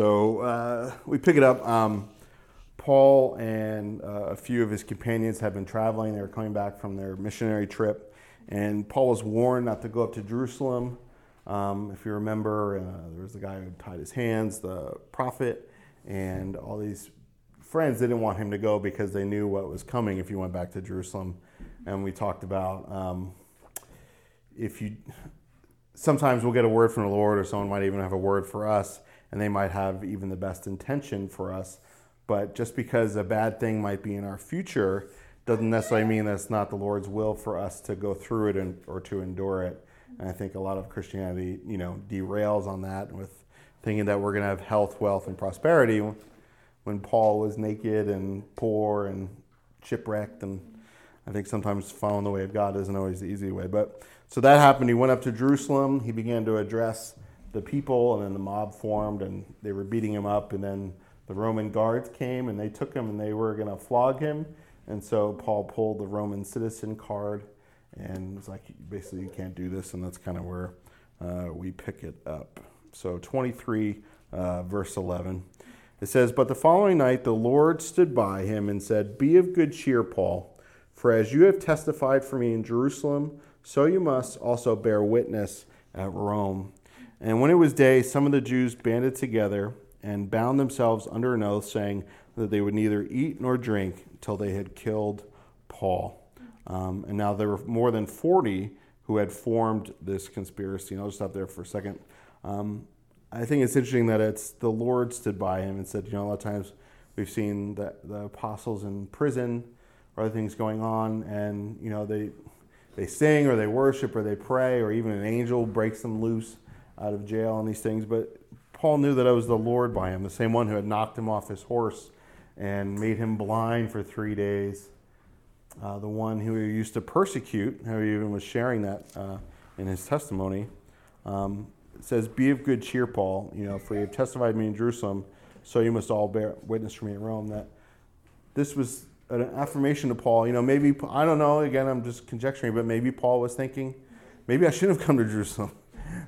so uh, we pick it up. Um, Paul and uh, a few of his companions have been traveling. They were coming back from their missionary trip, and Paul was warned not to go up to Jerusalem. Um, if you remember, uh, there was the guy who tied his hands, the prophet, and all these friends didn't want him to go because they knew what was coming if he went back to Jerusalem. And we talked about um, if you sometimes we'll get a word from the Lord, or someone might even have a word for us, and they might have even the best intention for us. But just because a bad thing might be in our future doesn't necessarily mean that it's not the Lord's will for us to go through it and, or to endure it. And I think a lot of Christianity, you know, derails on that with thinking that we're going to have health, wealth, and prosperity when Paul was naked and poor and shipwrecked. And I think sometimes following the way of God isn't always the easy way. But so that happened. He went up to Jerusalem. He began to address the people, and then the mob formed, and they were beating him up. And then the Roman guards came, and they took him, and they were going to flog him. And so Paul pulled the Roman citizen card, and was like, basically, you can't do this. And that's kind of where uh, we pick it up. So 23, uh, verse 11. It says, But the following night the Lord stood by him and said, Be of good cheer, Paul, for as you have testified for me in Jerusalem, so you must also bear witness at Rome. And when it was day, some of the Jews banded together and bound themselves under an oath, saying that they would neither eat nor drink till they had killed Paul. Um, and now there were more than 40 who had formed this conspiracy. And I'll just stop there for a second. Um, I think it's interesting that it's the Lord stood by him and said, you know, a lot of times we've seen the, the apostles in prison or other things going on, and, you know, they they sing or they worship or they pray or even an angel breaks them loose out of jail and these things. But Paul knew that I was the Lord by him, the same one who had knocked him off his horse and made him blind for three days. Uh, the one who he used to persecute, who he even was sharing that uh, in his testimony, um, says, "Be of good cheer, Paul. You know, for you have testified me in Jerusalem, so you must all bear witness for me in Rome." That this was an affirmation to Paul. You know, maybe, I don't know, again, I'm just conjecturing, but maybe Paul was thinking, maybe I shouldn't have come to Jerusalem.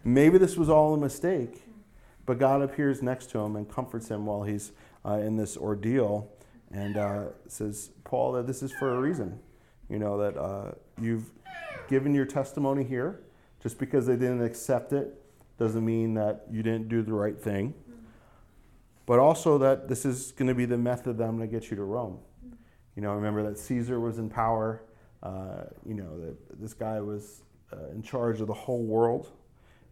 Maybe this was all a mistake. But God appears next to him and comforts him while he's uh, in this ordeal and uh, says, Paul, that this is for a reason. You know, that uh, you've given your testimony here. Just because they didn't accept it doesn't mean that you didn't do the right thing. But also that this is going to be the method that I'm going to get you to Rome. You know, remember that Caesar was in power. Uh, you know, that this guy was uh, in charge of the whole world.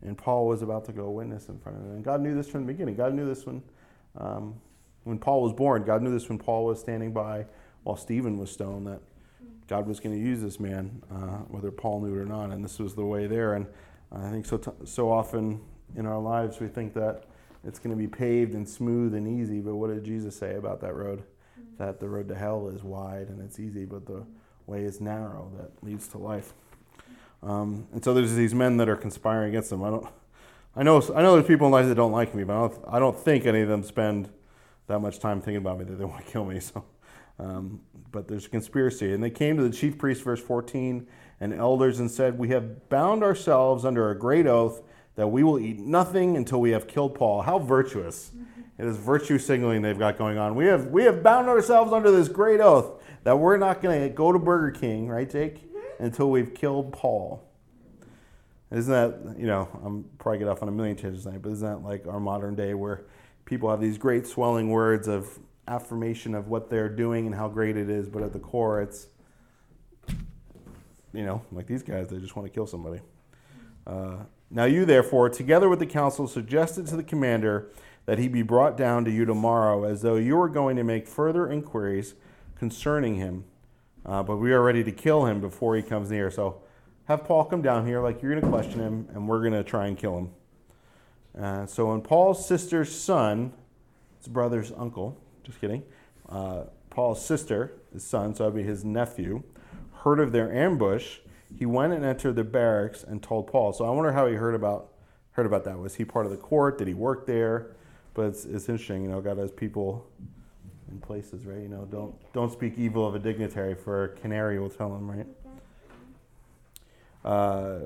And Paul was about to go witness in front of him. And God knew this from the beginning. God knew this when, um, when Paul was born. God knew this when Paul was standing by while Stephen was stoned, that God was going to use this man, uh, whether Paul knew it or not. And this was the way there. And I think so, t- so often in our lives we think that it's going to be paved and smooth and easy. But what did Jesus say about that road? that the road to hell is wide and it's easy, but the way is narrow that leads to life. Um, and so there's these men that are conspiring against them. I don't. I know. I know there's people in life that don't like me, but I don't. I don't think any of them spend that much time thinking about me that they want to kill me. So, um, but there's a conspiracy, and they came to the chief priest, verse 14, and elders, and said, "We have bound ourselves under a great oath that we will eat nothing until we have killed Paul." How virtuous! It is virtue signaling they've got going on. We have we have bound ourselves under this great oath that we're not going to go to Burger King, right, Jake, until we've killed Paul. Isn't that you know? I'm probably get off on a million tangents tonight, but isn't that like our modern day where people have these great swelling words of affirmation of what they're doing and how great it is, but at the core, it's you know, like these guys, they just want to kill somebody. Uh, now you, therefore, together with the council, suggested to the commander that he be brought down to you tomorrow, as though you were going to make further inquiries concerning him. Uh, but we are ready to kill him before he comes near. So have Paul come down here, like you're going to question him, and we're going to try and kill him. Uh, so when Paul's sister's son, his brother's uncle, just kidding, uh, Paul's sister, his son, so that'd be his nephew, heard of their ambush, he went and entered the barracks and told Paul. So I wonder how he heard about heard about that. Was he part of the court? Did he work there? But it's, it's interesting, you know, God has people in places, right? You know, don't don't speak evil of a dignitary, for a canary will tell him, right? Uh,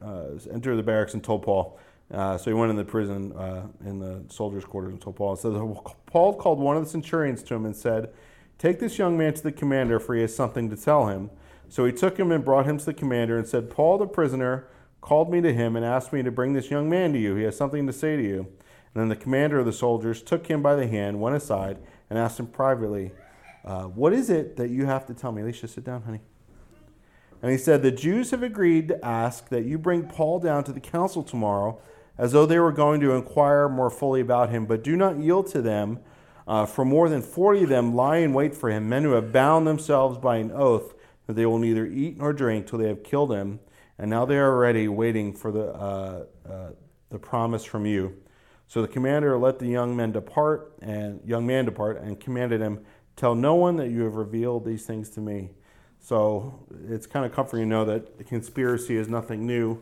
uh, enter the barracks and told Paul. Uh, so he went in the prison uh, in the soldiers' quarters and told Paul. So Paul called one of the centurions to him and said, Take this young man to the commander, for he has something to tell him. So he took him and brought him to the commander and said, Paul the prisoner called me to him and asked me to bring this young man to you. He has something to say to you. And then the commander of the soldiers took him by the hand, went aside, and asked him privately, uh, What is it that you have to tell me? Alicia, sit down, honey. And he said, The Jews have agreed to ask that you bring Paul down to the council tomorrow as though they were going to inquire more fully about him, but do not yield to them. Uh, for more than 40 of them lie in wait for him, men who have bound themselves by an oath that they will neither eat nor drink till they have killed him. And now they are ready, waiting for the, uh, uh, the promise from you. So the commander let the young men depart, and young man depart, and commanded him, "Tell no one that you have revealed these things to me." So it's kind of comforting to know that the conspiracy is nothing new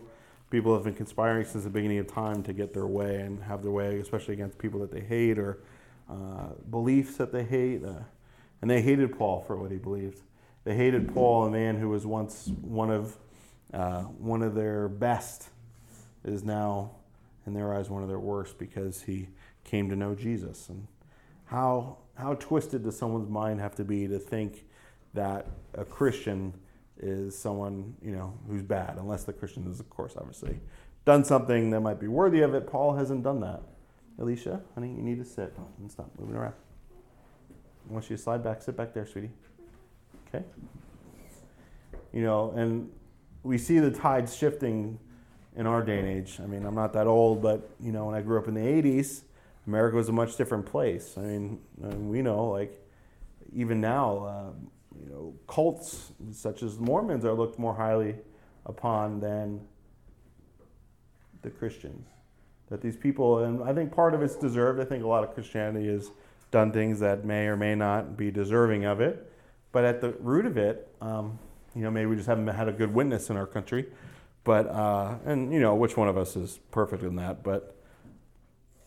people have been conspiring since the beginning of time to get their way and have their way, especially against people that they hate or uh, beliefs that they hate. Uh, and they hated Paul for what he believed. They hated Paul, a man who was once one of uh, one of their best, is now, in their eyes, one of their worst because he came to know Jesus. And how how twisted does someone's mind have to be to think that a Christian is someone you know who's bad, unless the Christian is, of course, obviously done something that might be worthy of it. Paul hasn't done that. Alicia, honey, you need to sit and stop moving around. I want you to slide back. Sit back there, sweetie. Okay. You know, and we see the tides shifting in our day and age. I mean, I'm not that old, but you know, when I grew up in the '80s, America was a much different place. I mean, we know, like, even now. Uh, you know, cults such as Mormons are looked more highly upon than the Christians. That these people, and I think part of it's deserved. I think a lot of Christianity has done things that may or may not be deserving of it. But at the root of it, um, you know, maybe we just haven't had a good witness in our country. But, uh, and, you know, which one of us is perfect in that? But,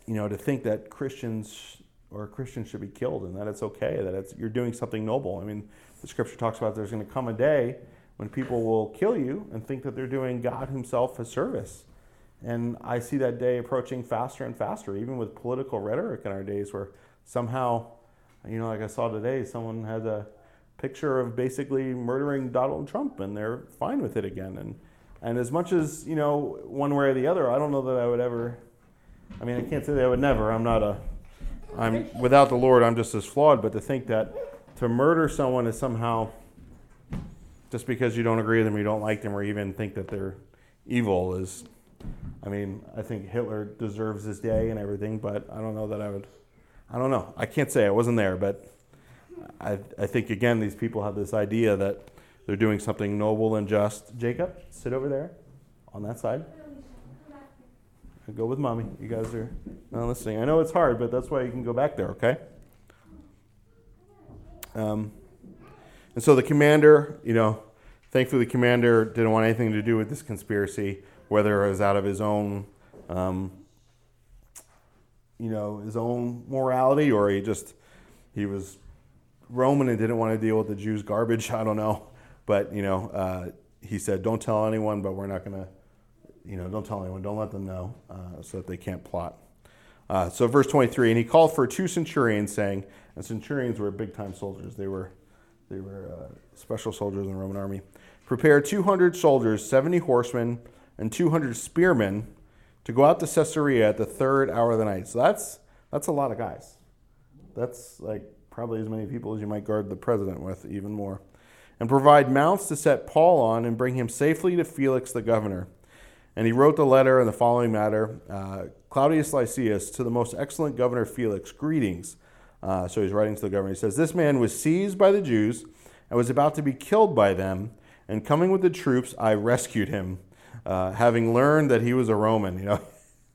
you know, to think that Christians or Christians should be killed and that it's okay, that it's, you're doing something noble. I mean, the scripture talks about there's going to come a day when people will kill you and think that they're doing God Himself a service. And I see that day approaching faster and faster, even with political rhetoric in our days, where somehow, you know, like I saw today, someone had a picture of basically murdering Donald Trump, and they're fine with it again. And and as much as you know, one way or the other, I don't know that I would ever. I mean, I can't say that I would never. I'm not a. I'm without the Lord. I'm just as flawed. But to think that to murder someone is somehow just because you don't agree with them, you don't like them, or even think that they're evil is. I mean, I think Hitler deserves his day and everything, but I don't know that I would. I don't know. I can't say I wasn't there, but I, I think again these people have this idea that they're doing something noble and just. Jacob, sit over there, on that side. Go with mommy. You guys are not listening. I know it's hard, but that's why you can go back there. Okay. Um, and so the commander, you know, thankfully the commander didn't want anything to do with this conspiracy, whether it was out of his own, um, you know, his own morality or he just he was Roman and didn't want to deal with the Jews' garbage. I don't know, but you know, uh, he said, "Don't tell anyone, but we're not going to, you know, don't tell anyone, don't let them know, uh, so that they can't plot." Uh, so, verse 23, and he called for two centurions, saying, and centurions were big time soldiers. They were, they were uh, special soldiers in the Roman army. Prepare 200 soldiers, 70 horsemen, and 200 spearmen to go out to Caesarea at the third hour of the night. So that's, that's a lot of guys. That's like probably as many people as you might guard the president with, even more. And provide mounts to set Paul on and bring him safely to Felix the governor. And he wrote the letter in the following matter uh, Claudius Lysias, to the most excellent governor Felix, greetings. Uh, so he's writing to the governor. He says, This man was seized by the Jews and was about to be killed by them. And coming with the troops, I rescued him, uh, having learned that he was a Roman. You know,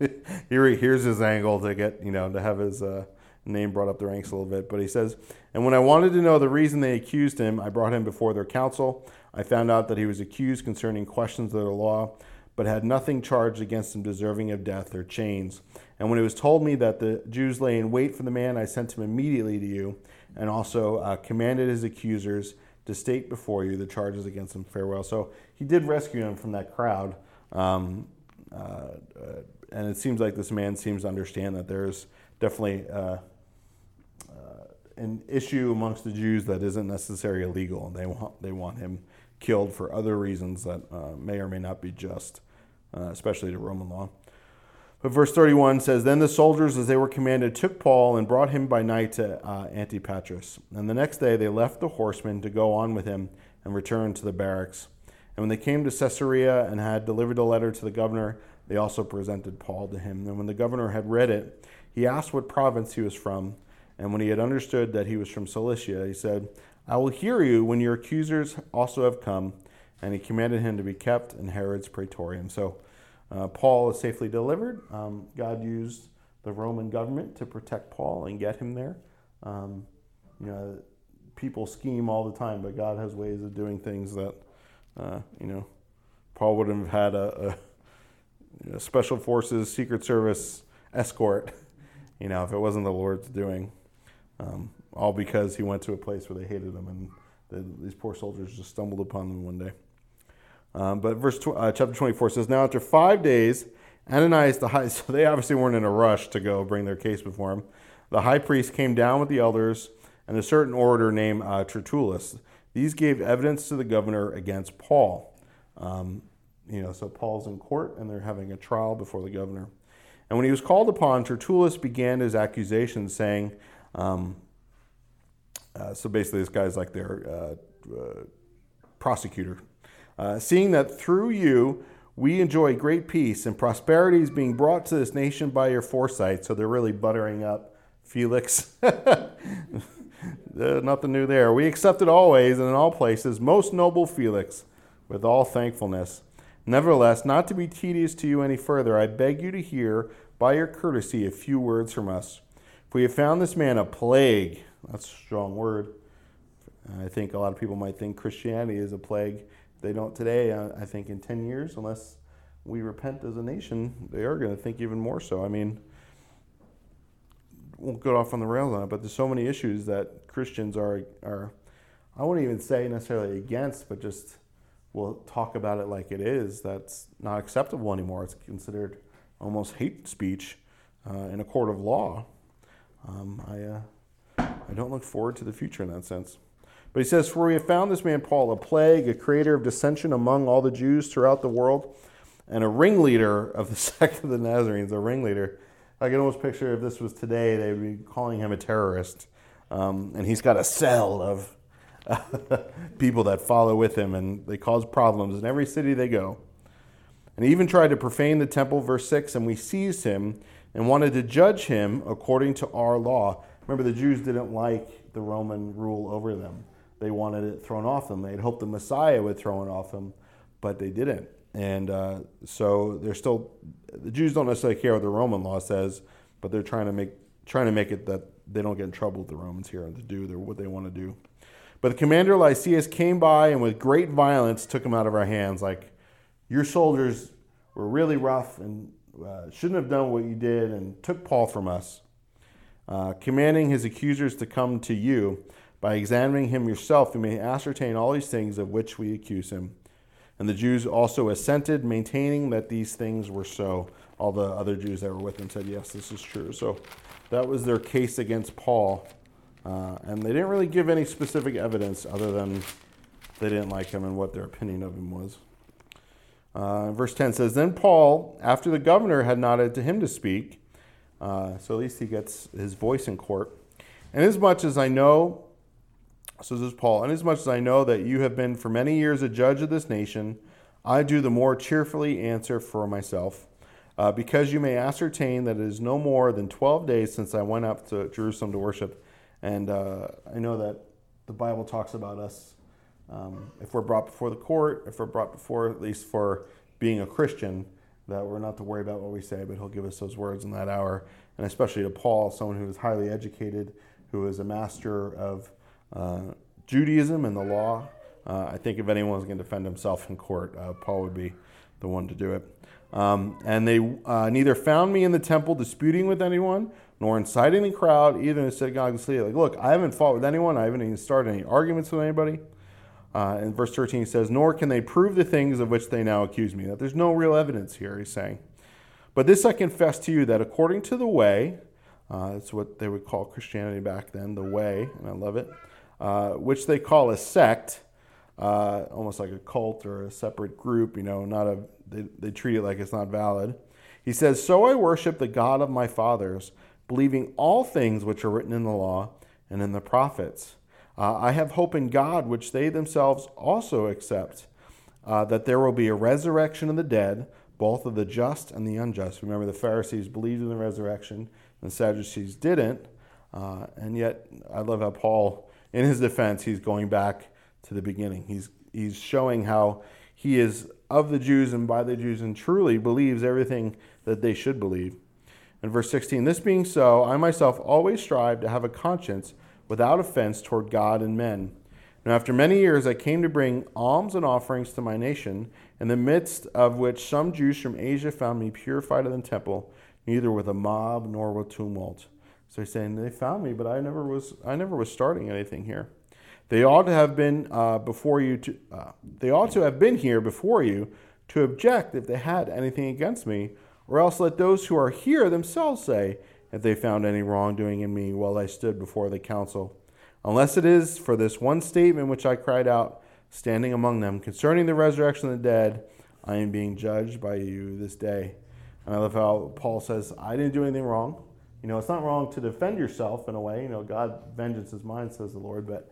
here he here's his angle to get you know to have his uh, name brought up the ranks a little bit. But he says, and when I wanted to know the reason they accused him, I brought him before their council. I found out that he was accused concerning questions of the law, but had nothing charged against him deserving of death or chains. And when it was told me that the Jews lay in wait for the man, I sent him immediately to you, and also uh, commanded his accusers to state before you the charges against him. Farewell. So he did rescue him from that crowd. Um, uh, uh, and it seems like this man seems to understand that there's definitely uh, an issue amongst the Jews that isn't necessarily illegal, and they want they want him killed for other reasons that uh, may or may not be just, uh, especially to Roman law. But verse 31 says, Then the soldiers, as they were commanded, took Paul and brought him by night to uh, Antipatris. And the next day they left the horsemen to go on with him and return to the barracks. And when they came to Caesarea and had delivered a letter to the governor, they also presented Paul to him. And when the governor had read it, he asked what province he was from. And when he had understood that he was from Cilicia, he said, I will hear you when your accusers also have come. And he commanded him to be kept in Herod's praetorium. So uh, Paul is safely delivered. Um, God used the Roman government to protect Paul and get him there. Um, you know, people scheme all the time, but God has ways of doing things that uh, you know, Paul wouldn't have had a, a special forces, secret service escort. You know, if it wasn't the Lord's doing, um, all because he went to a place where they hated him, and the, these poor soldiers just stumbled upon them one day. Um, but verse tw- uh, chapter 24 says, Now after five days, Ananias the high, so they obviously weren't in a rush to go bring their case before him. The high priest came down with the elders and a certain orator named uh, Tertullus. These gave evidence to the governor against Paul. Um, you know, so Paul's in court and they're having a trial before the governor. And when he was called upon, Tertullus began his accusation, saying, um, uh, so basically, this guy's like their uh, uh, prosecutor. Uh, seeing that through you we enjoy great peace and prosperity is being brought to this nation by your foresight. So they're really buttering up Felix. Nothing new there. We accept it always and in all places, most noble Felix, with all thankfulness. Nevertheless, not to be tedious to you any further, I beg you to hear, by your courtesy, a few words from us. We have found this man a plague. That's a strong word. I think a lot of people might think Christianity is a plague. They don't today. I think in 10 years, unless we repent as a nation, they are going to think even more so. I mean, won't go off on the rails on it, but there's so many issues that Christians are are I wouldn't even say necessarily against, but just will talk about it like it is. That's not acceptable anymore. It's considered almost hate speech uh, in a court of law. Um, I uh, I don't look forward to the future in that sense. But he says, For we have found this man Paul a plague, a creator of dissension among all the Jews throughout the world, and a ringleader of the sect of the Nazarenes, a ringleader I can almost picture if this was today, they would be calling him a terrorist. Um, and he's got a cell of people that follow with him, and they cause problems in every city they go. And he even tried to profane the temple, verse 6, and we seized him and wanted to judge him according to our law. Remember, the Jews didn't like the Roman rule over them, they wanted it thrown off them. They'd hoped the Messiah would throw it off them, but they didn't. And uh, so they're still the Jews don't necessarily care what the Roman law says, but they're trying to make trying to make it that they don't get in trouble with the Romans here and to do their, what they want to do. But the commander Lysias came by and with great violence took him out of our hands. Like your soldiers were really rough and uh, shouldn't have done what you did and took Paul from us, uh, commanding his accusers to come to you. By examining him yourself, you may ascertain all these things of which we accuse him. And the Jews also assented, maintaining that these things were so. All the other Jews that were with them said, Yes, this is true. So that was their case against Paul. Uh, and they didn't really give any specific evidence other than they didn't like him and what their opinion of him was. Uh, verse 10 says Then Paul, after the governor had nodded to him to speak, uh, so at least he gets his voice in court, and as much as I know so this is Paul. Inasmuch as much as I know that you have been for many years a judge of this nation, I do the more cheerfully answer for myself, uh, because you may ascertain that it is no more than 12 days since I went up to Jerusalem to worship. And uh, I know that the Bible talks about us, um, if we're brought before the court, if we're brought before, at least for being a Christian, that we're not to worry about what we say, but he'll give us those words in that hour. And especially to Paul, someone who is highly educated, who is a master of uh, Judaism and the law. Uh, I think if anyone was going to defend himself in court, uh, Paul would be the one to do it. Um, and they uh, neither found me in the temple disputing with anyone, nor inciting the crowd, either in the synagogue of Like, look, I haven't fought with anyone. I haven't even started any arguments with anybody. Uh, in verse 13, he says, Nor can they prove the things of which they now accuse me. That there's no real evidence here, he's saying. But this I confess to you that according to the way, uh, that's what they would call Christianity back then, the way, and I love it, uh, which they call a sect, uh, almost like a cult or a separate group, you know, not a, they, they treat it like it's not valid. He says, So I worship the God of my fathers, believing all things which are written in the law and in the prophets. Uh, I have hope in God, which they themselves also accept, uh, that there will be a resurrection of the dead, both of the just and the unjust. Remember, the Pharisees believed in the resurrection, and the Sadducees didn't. Uh, and yet, I love how Paul, in his defense, he's going back to the beginning. He's, he's showing how he is of the Jews and by the Jews and truly believes everything that they should believe. In verse 16, this being so, I myself always strive to have a conscience without offense toward God and men. Now, after many years, I came to bring alms and offerings to my nation, in the midst of which some Jews from Asia found me purified in the temple, neither with a mob nor with tumult. So he's saying they found me, but I never was. I never was starting anything here. They ought to have been uh, before you. To, uh, they ought to have been here before you to object if they had anything against me, or else let those who are here themselves say if they found any wrongdoing in me while I stood before the council. Unless it is for this one statement which I cried out, standing among them, concerning the resurrection of the dead, I am being judged by you this day. And I love how Paul says, I didn't do anything wrong. You know, it's not wrong to defend yourself in a way. You know, God, vengeance is mine, says the Lord. But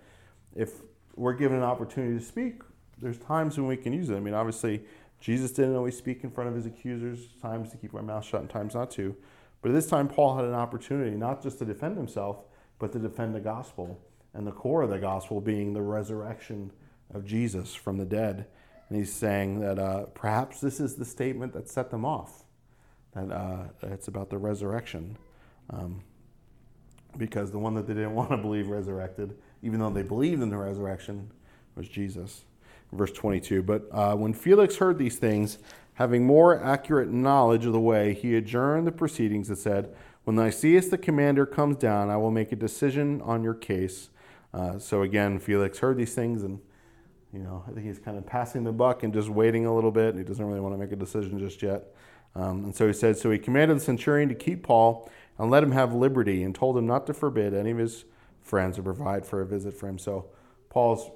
if we're given an opportunity to speak, there's times when we can use it. I mean, obviously, Jesus didn't always speak in front of his accusers, times to keep our mouth shut and times not to. But this time, Paul had an opportunity not just to defend himself, but to defend the gospel. And the core of the gospel being the resurrection of Jesus from the dead. And he's saying that uh, perhaps this is the statement that set them off that uh, it's about the resurrection. Um, because the one that they didn't want to believe resurrected, even though they believed in the resurrection, was Jesus. Verse 22 But uh, when Felix heard these things, having more accurate knowledge of the way, he adjourned the proceedings and said, When Lysias the commander comes down, I will make a decision on your case. Uh, so again, Felix heard these things and you know, I think he's kind of passing the buck and just waiting a little bit. He doesn't really want to make a decision just yet. Um, and so he said, So he commanded the centurion to keep Paul and let him have liberty and told him not to forbid any of his friends to provide for a visit for him. So Paul's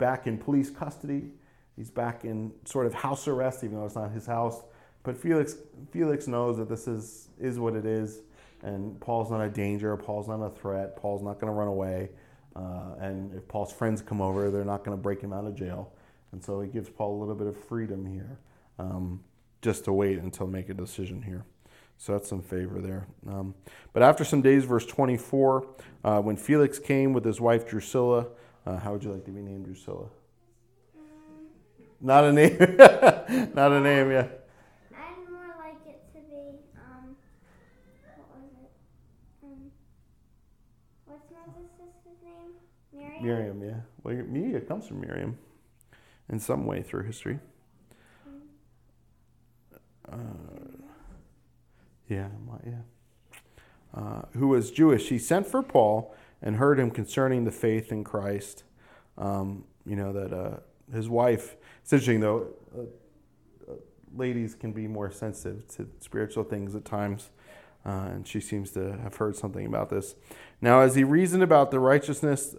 back in police custody. He's back in sort of house arrest, even though it's not his house. But Felix, Felix knows that this is, is what it is. And Paul's not a danger. Paul's not a threat. Paul's not going to run away. Uh, and if Paul's friends come over, they're not going to break him out of jail. And so he gives Paul a little bit of freedom here. Um, just to wait until make a decision here. So that's some favor there. Um, but after some days, verse 24, uh, when Felix came with his wife Drusilla, uh, how would you like to be named Drusilla? Not a name. Not a name, yeah. I'd more like it to be, um, what was it? Um, what's Moses' sister's name? Miriam? Miriam, yeah. Well, it comes from Miriam in some way through history. Uh, yeah, yeah. Uh, who was Jewish. He sent for Paul and heard him concerning the faith in Christ. Um, you know, that uh, his wife, it's interesting though, uh, uh, ladies can be more sensitive to spiritual things at times. Uh, and she seems to have heard something about this. Now, as he reasoned about the righteousness,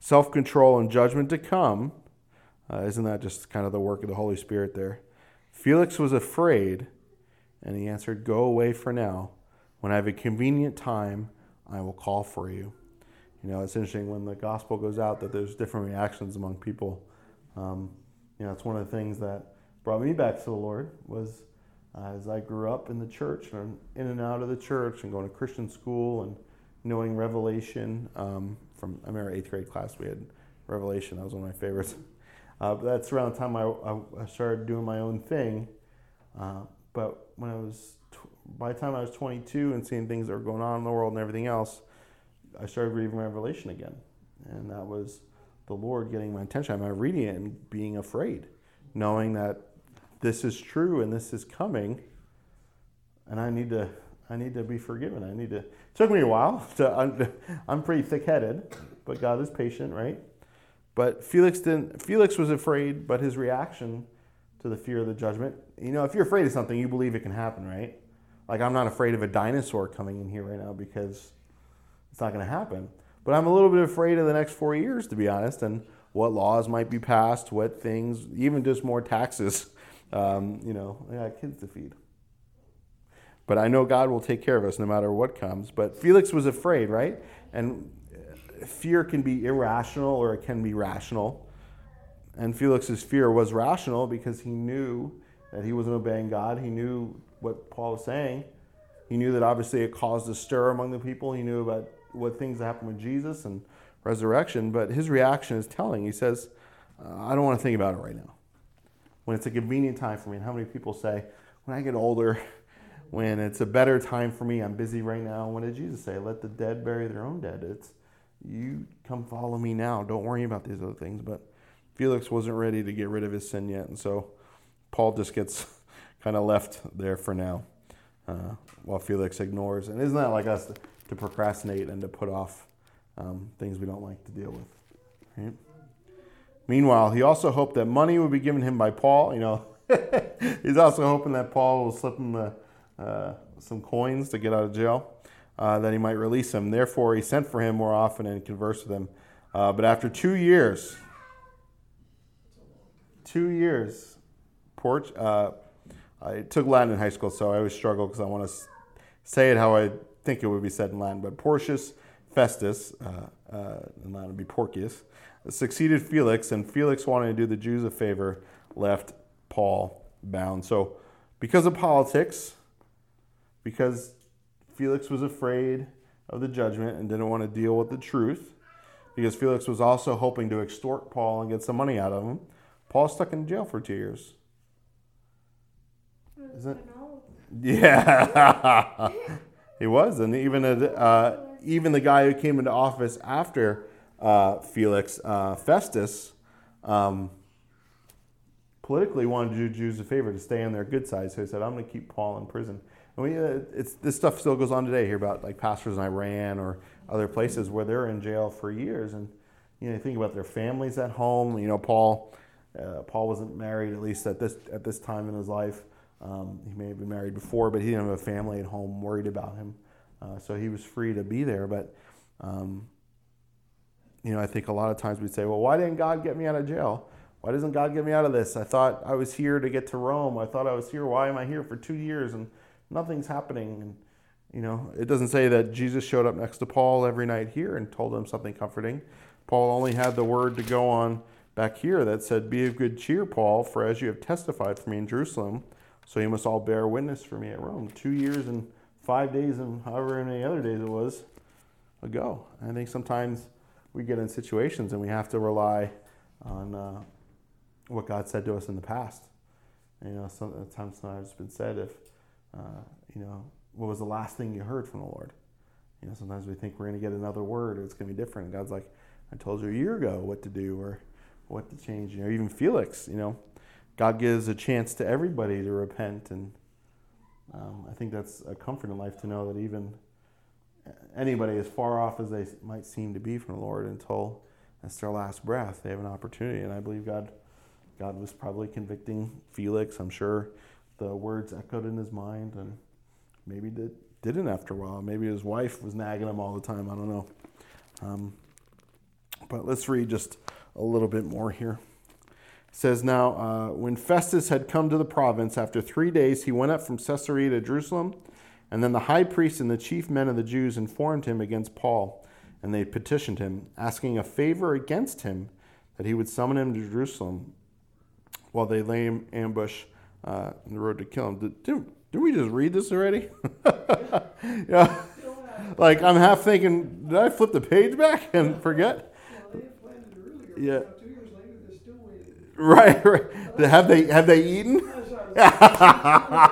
self control, and judgment to come, isn't that just kind of the work of the Holy Spirit there? Felix was afraid, and he answered, Go away for now. When I have a convenient time, I will call for you. You know, it's interesting when the gospel goes out that there's different reactions among people. Um, you know, it's one of the things that brought me back to the Lord was uh, as I grew up in the church and in and out of the church and going to Christian school and knowing Revelation. Um, from I remember eighth grade class we had Revelation. That was one of my favorites. Uh, but that's around the time I, I, started doing my own thing. Uh, but when I was, by the time I was 22 and seeing things that were going on in the world and everything else, I started reading Revelation again. And that was the Lord getting my attention. I remember reading it and being afraid, knowing that this is true and this is coming. And I need to, I need to be forgiven. I need to. It took me a while. To, I'm, I'm pretty thick-headed, but God is patient, right? But Felix didn't. Felix was afraid, but his reaction to the fear of the judgment. You know, if you're afraid of something, you believe it can happen, right? Like I'm not afraid of a dinosaur coming in here right now because it's not going to happen. But I'm a little bit afraid of the next four years, to be honest, and what laws might be passed, what things, even just more taxes. Um, you know, I got kids to feed. But I know God will take care of us no matter what comes. But Felix was afraid, right? And fear can be irrational or it can be rational. And Felix's fear was rational because he knew that he wasn't obeying God. He knew what Paul was saying. He knew that obviously it caused a stir among the people. He knew about what things happened with Jesus and resurrection. But his reaction is telling. He says, uh, I don't want to think about it right now. When it's a convenient time for me. And how many people say, when I get older, when it's a better time for me, I'm busy right now. What did Jesus say? Let the dead bury their own dead. It's you come follow me now. Don't worry about these other things. But Felix wasn't ready to get rid of his sin yet, and so Paul just gets kind of left there for now, uh, while Felix ignores. And isn't that like us to, to procrastinate and to put off um, things we don't like to deal with? Right? Meanwhile, he also hoped that money would be given him by Paul. You know, he's also hoping that Paul will slip him the, uh, some coins to get out of jail uh, that he might release him. Therefore, he sent for him more often and conversed with him. Uh, but after two years, two years, Port, uh, I took Latin in high school, so I always struggle because I want to say it how I think it would be said in Latin. But Porcius Festus, uh, uh, in Latin would be Porcius, succeeded Felix, and Felix, wanting to do the Jews a favor, left Paul bound. So, because of politics, because Felix was afraid of the judgment and didn't want to deal with the truth because Felix was also hoping to extort Paul and get some money out of him. Paul stuck in jail for two years. Isn't Yeah, he was, and even uh, even the guy who came into office after uh, Felix, uh, Festus, um, politically wanted to do Jews a favor to stay on their good side. So he said, "I'm going to keep Paul in prison." And we, uh, it's, this stuff still goes on today here about like pastors in Iran or other places where they're in jail for years. And, you know, you think about their families at home. You know, Paul, uh, Paul wasn't married, at least at this, at this time in his life. Um, he may have been married before, but he didn't have a family at home worried about him. Uh, so he was free to be there. But, um, you know, I think a lot of times we'd say, well, why didn't God get me out of jail? Why doesn't God get me out of this? I thought I was here to get to Rome. I thought I was here. Why am I here for two years? And nothing's happening. And, you know, it doesn't say that Jesus showed up next to Paul every night here and told him something comforting. Paul only had the word to go on back here that said, Be of good cheer, Paul, for as you have testified for me in Jerusalem, so you must all bear witness for me at Rome. Two years and five days and however many other days it was ago. And I think sometimes we get in situations and we have to rely on uh, what God said to us in the past. You know, sometimes it's been said if uh, you know, what was the last thing you heard from the Lord? You know, sometimes we think we're going to get another word or it's going to be different. And God's like, I told you a year ago what to do or what to change. You know, even Felix, you know, God gives a chance to everybody to repent. And um, I think that's a comfort in life to know that even anybody, as far off as they might seem to be from the Lord, until that's their last breath, they have an opportunity. And I believe God, God was probably convicting Felix. I'm sure the words echoed in his mind, and maybe did, didn't after a while. Maybe his wife was nagging him all the time. I don't know. Um, but let's read just a little bit more here. Says now, uh, when Festus had come to the province, after three days, he went up from Caesarea to Jerusalem. And then the high priest and the chief men of the Jews informed him against Paul, and they petitioned him, asking a favor against him that he would summon him to Jerusalem while they lay him ambush uh, in the road to kill him. Did, did, did we just read this already? yeah. Like I'm half thinking, did I flip the page back and forget? Yeah. Right, right. Have they have they eaten? I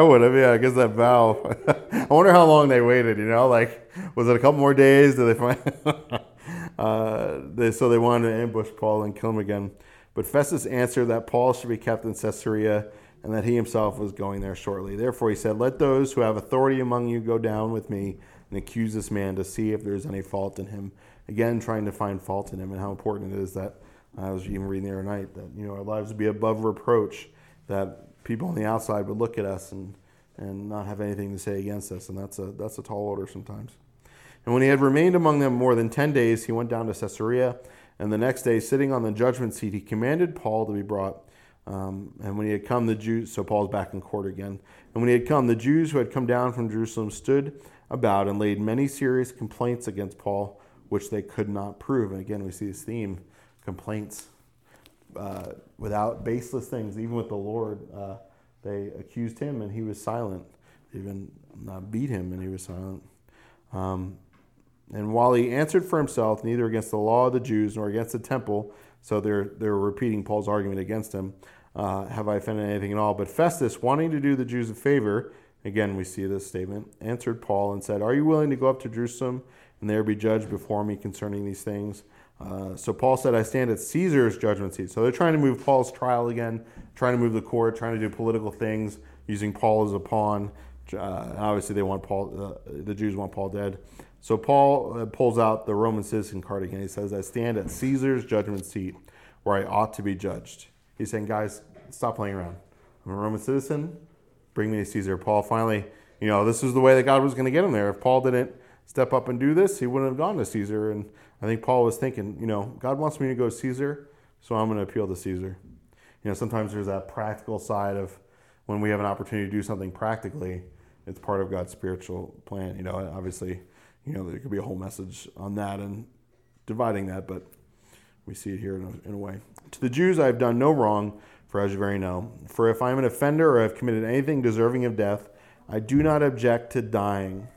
would have, yeah. I guess that vow. I wonder how long they waited. You know, like was it a couple more days? Did they find? uh, they, so they wanted to ambush Paul and kill him again. But Festus answered that Paul should be kept in Caesarea and that he himself was going there shortly. Therefore, he said, Let those who have authority among you go down with me and accuse this man to see if there is any fault in him. again trying to find fault in him and how important it is that I was even reading the other night that you know our lives would be above reproach, that people on the outside would look at us and and not have anything to say against us, and that's a that's a tall order sometimes. And when he had remained among them more than ten days, he went down to Caesarea, and the next day, sitting on the judgment seat, he commanded Paul to be brought. Um, and when he had come, the Jews, so Paul's back in court again. And when he had come, the Jews who had come down from Jerusalem stood about and laid many serious complaints against Paul, which they could not prove. And again, we see this theme complaints uh, without baseless things, even with the Lord. Uh, they accused him and he was silent. They even uh, beat him and he was silent. Um, and while he answered for himself, neither against the law of the Jews nor against the temple, so they're, they're repeating Paul's argument against him, uh, have I offended anything at all. But Festus, wanting to do the Jews a favor, again we see this statement, answered Paul and said, Are you willing to go up to Jerusalem and there be judged before me concerning these things? Uh, so Paul said, I stand at Caesar's judgment seat. So they're trying to move Paul's trial again, trying to move the court, trying to do political things, using Paul as a pawn. Uh, obviously, they want Paul. Uh, the Jews want Paul dead. So Paul uh, pulls out the Roman citizen card again. He says, I stand at Caesar's judgment seat where I ought to be judged. He's saying, guys, stop playing around. I'm a Roman citizen. Bring me to Caesar. Paul finally, you know, this is the way that God was going to get him there. If Paul didn't step up and do this, he wouldn't have gone to Caesar. And I think Paul was thinking, you know, God wants me to go to Caesar, so I'm going to appeal to Caesar. You know, sometimes there's that practical side of when we have an opportunity to do something practically, it's part of God's spiritual plan. You know, obviously, you know, there could be a whole message on that and dividing that, but we see it here in a, in a way. To the Jews, I have done no wrong, for as you very know. For if I am an offender or have committed anything deserving of death, I do not object to dying.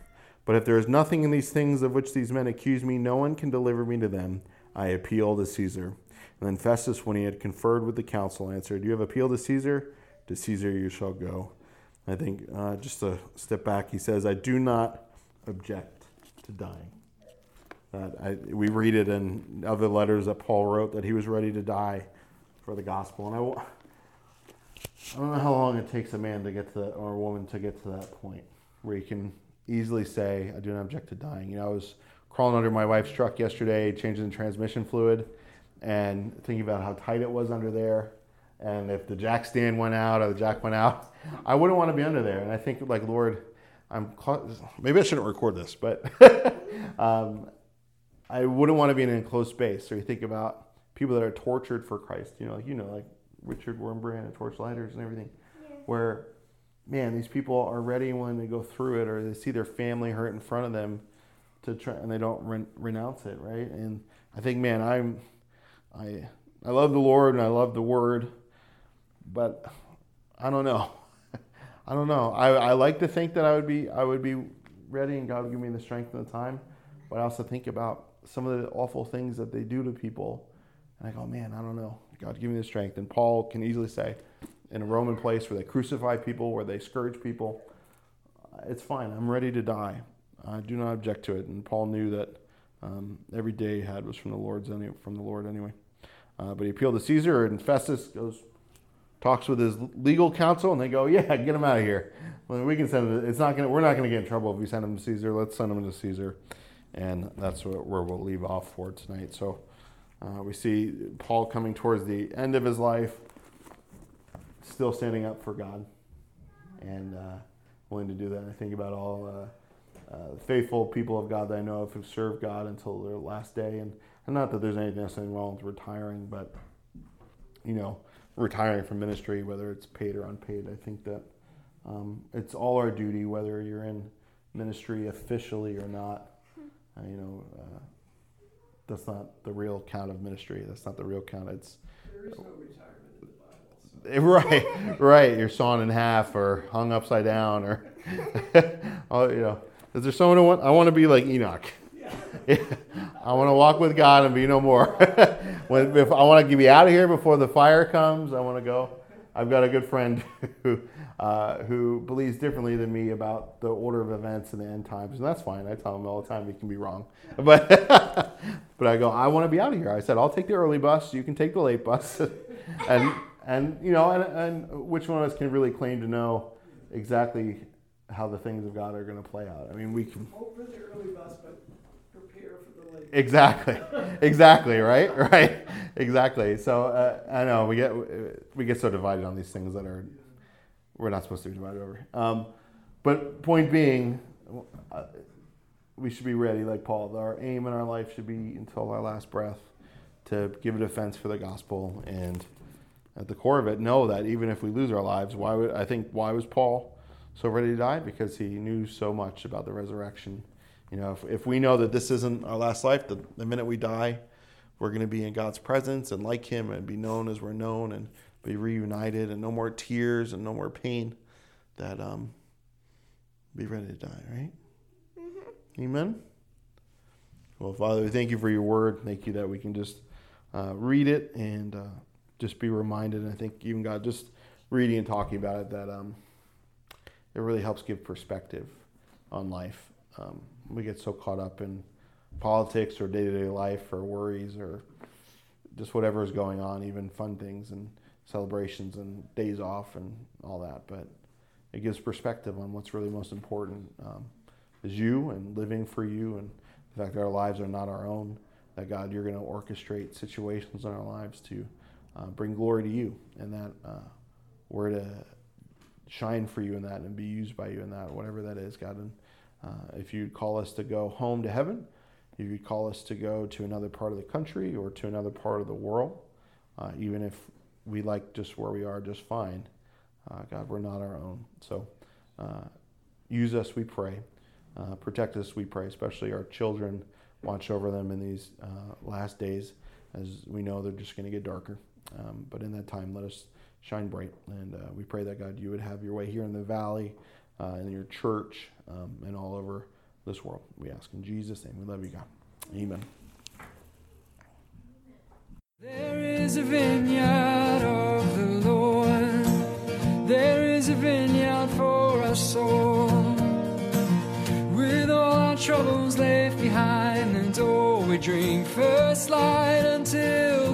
But if there is nothing in these things of which these men accuse me, no one can deliver me to them. I appeal to Caesar. And then Festus, when he had conferred with the council, answered, You have appealed to Caesar? To Caesar you shall go. I think, uh, just a step back, he says, I do not object to dying. That I, we read it in other letters that Paul wrote that he was ready to die for the gospel. And I, I don't know how long it takes a man to get to that, or a woman to get to that point where you can easily say, I do not object to dying. You know, I was crawling under my wife's truck yesterday, changing the transmission fluid, and thinking about how tight it was under there. And if the jack stand went out or the jack went out, I wouldn't want to be under there. And I think, like, Lord, I'm maybe I shouldn't record this, but um, I wouldn't want to be in an enclosed space. So you think about people that are tortured for Christ. You know, like you know, like Richard Wurmbrand and Torchlighters and everything, yeah. where man, these people are ready when they go through it or they see their family hurt in front of them to try and they don't re- renounce it, right? And I think, man, I'm, I, I love the Lord and I love the Word, but I don't know. I don't know. I, I like to think that I would be I would be ready and God would give me the strength and the time, but I also think about some of the awful things that they do to people, and I go, man, I don't know. God, give me the strength. And Paul can easily say, in a Roman place where they crucify people, where they scourge people. It's fine. I'm ready to die. I do not object to it. And Paul knew that um, every day he had was from the Lord's any, from the Lord anyway. Uh, but he appealed to Caesar, and Festus goes talks with his legal counsel, and they go, "Yeah, get him out of here. Well, we can send him. It's not gonna. We're not gonna get in trouble if we send him to Caesar. Let's send him to Caesar." And that's where we'll leave off for tonight. So uh, we see Paul coming towards the end of his life still standing up for God and uh, willing to do that. I think about all uh, uh, faithful people of God that I know of who served God until their last day. And, and not that there's anything necessarily wrong with retiring, but, you know, retiring from ministry, whether it's paid or unpaid, I think that um, it's all our duty, whether you're in ministry officially or not. Uh, you know, uh, that's not the real count of ministry. That's not the real count. It's there is no retirement. right, right. You're sawn in half or hung upside down, or oh, you know. Is there someone who want? I want to be like Enoch. I want to walk with God and be no more. when, if I want to get be out of here before the fire comes, I want to go. I've got a good friend who uh, who believes differently than me about the order of events in the end times, and that's fine. I tell him all the time he can be wrong, but but I go. I want to be out of here. I said I'll take the early bus. You can take the late bus, and and you know, and, and which one of us can really claim to know exactly how the things of God are going to play out? I mean, we can hope for the early bus, but prepare for the late. Exactly, exactly, right, right, exactly. So uh, I know we get we get so divided on these things that are we're not supposed to be divided over. Um, but point being, uh, we should be ready, like Paul. Our aim in our life should be until our last breath to give a defense for the gospel, and at the core of it, know that even if we lose our lives, why would I think why was Paul so ready to die? Because he knew so much about the resurrection you know, if, if we know that this isn't our last life, the, the minute we die, we're going to be in God's presence and like Him and be known as we're known and be reunited and no more tears and no more pain, that um, be ready to die, right? Mm-hmm. Amen. Well, Father, we thank you for your word. Thank you that we can just uh, read it and uh, just be reminded. And I think even God, just reading and talking about it, that um, it really helps give perspective on life. Um, we get so caught up in politics or day to day life or worries or just whatever is going on, even fun things and celebrations and days off and all that. But it gives perspective on what's really most important um, is you and living for you and the fact that our lives are not our own. That God, you're going to orchestrate situations in our lives to uh, bring glory to you, and that uh, we're to shine for you in that and be used by you in that, whatever that is, God. And uh, if you'd call us to go home to heaven, if you call us to go to another part of the country or to another part of the world, uh, even if we like just where we are just fine, uh, God, we're not our own. So uh, use us, we pray. Uh, protect us, we pray, especially our children. Watch over them in these uh, last days, as we know they're just going to get darker. Um, but in that time, let us shine bright. And we pray that, God, you would have your way here in the valley uh, in your church, um, and all over this world. We ask in Jesus' name. We love you, God. Amen. There is a vineyard of the Lord. There is a vineyard for us all. With all our troubles left behind, and all we drink first light until.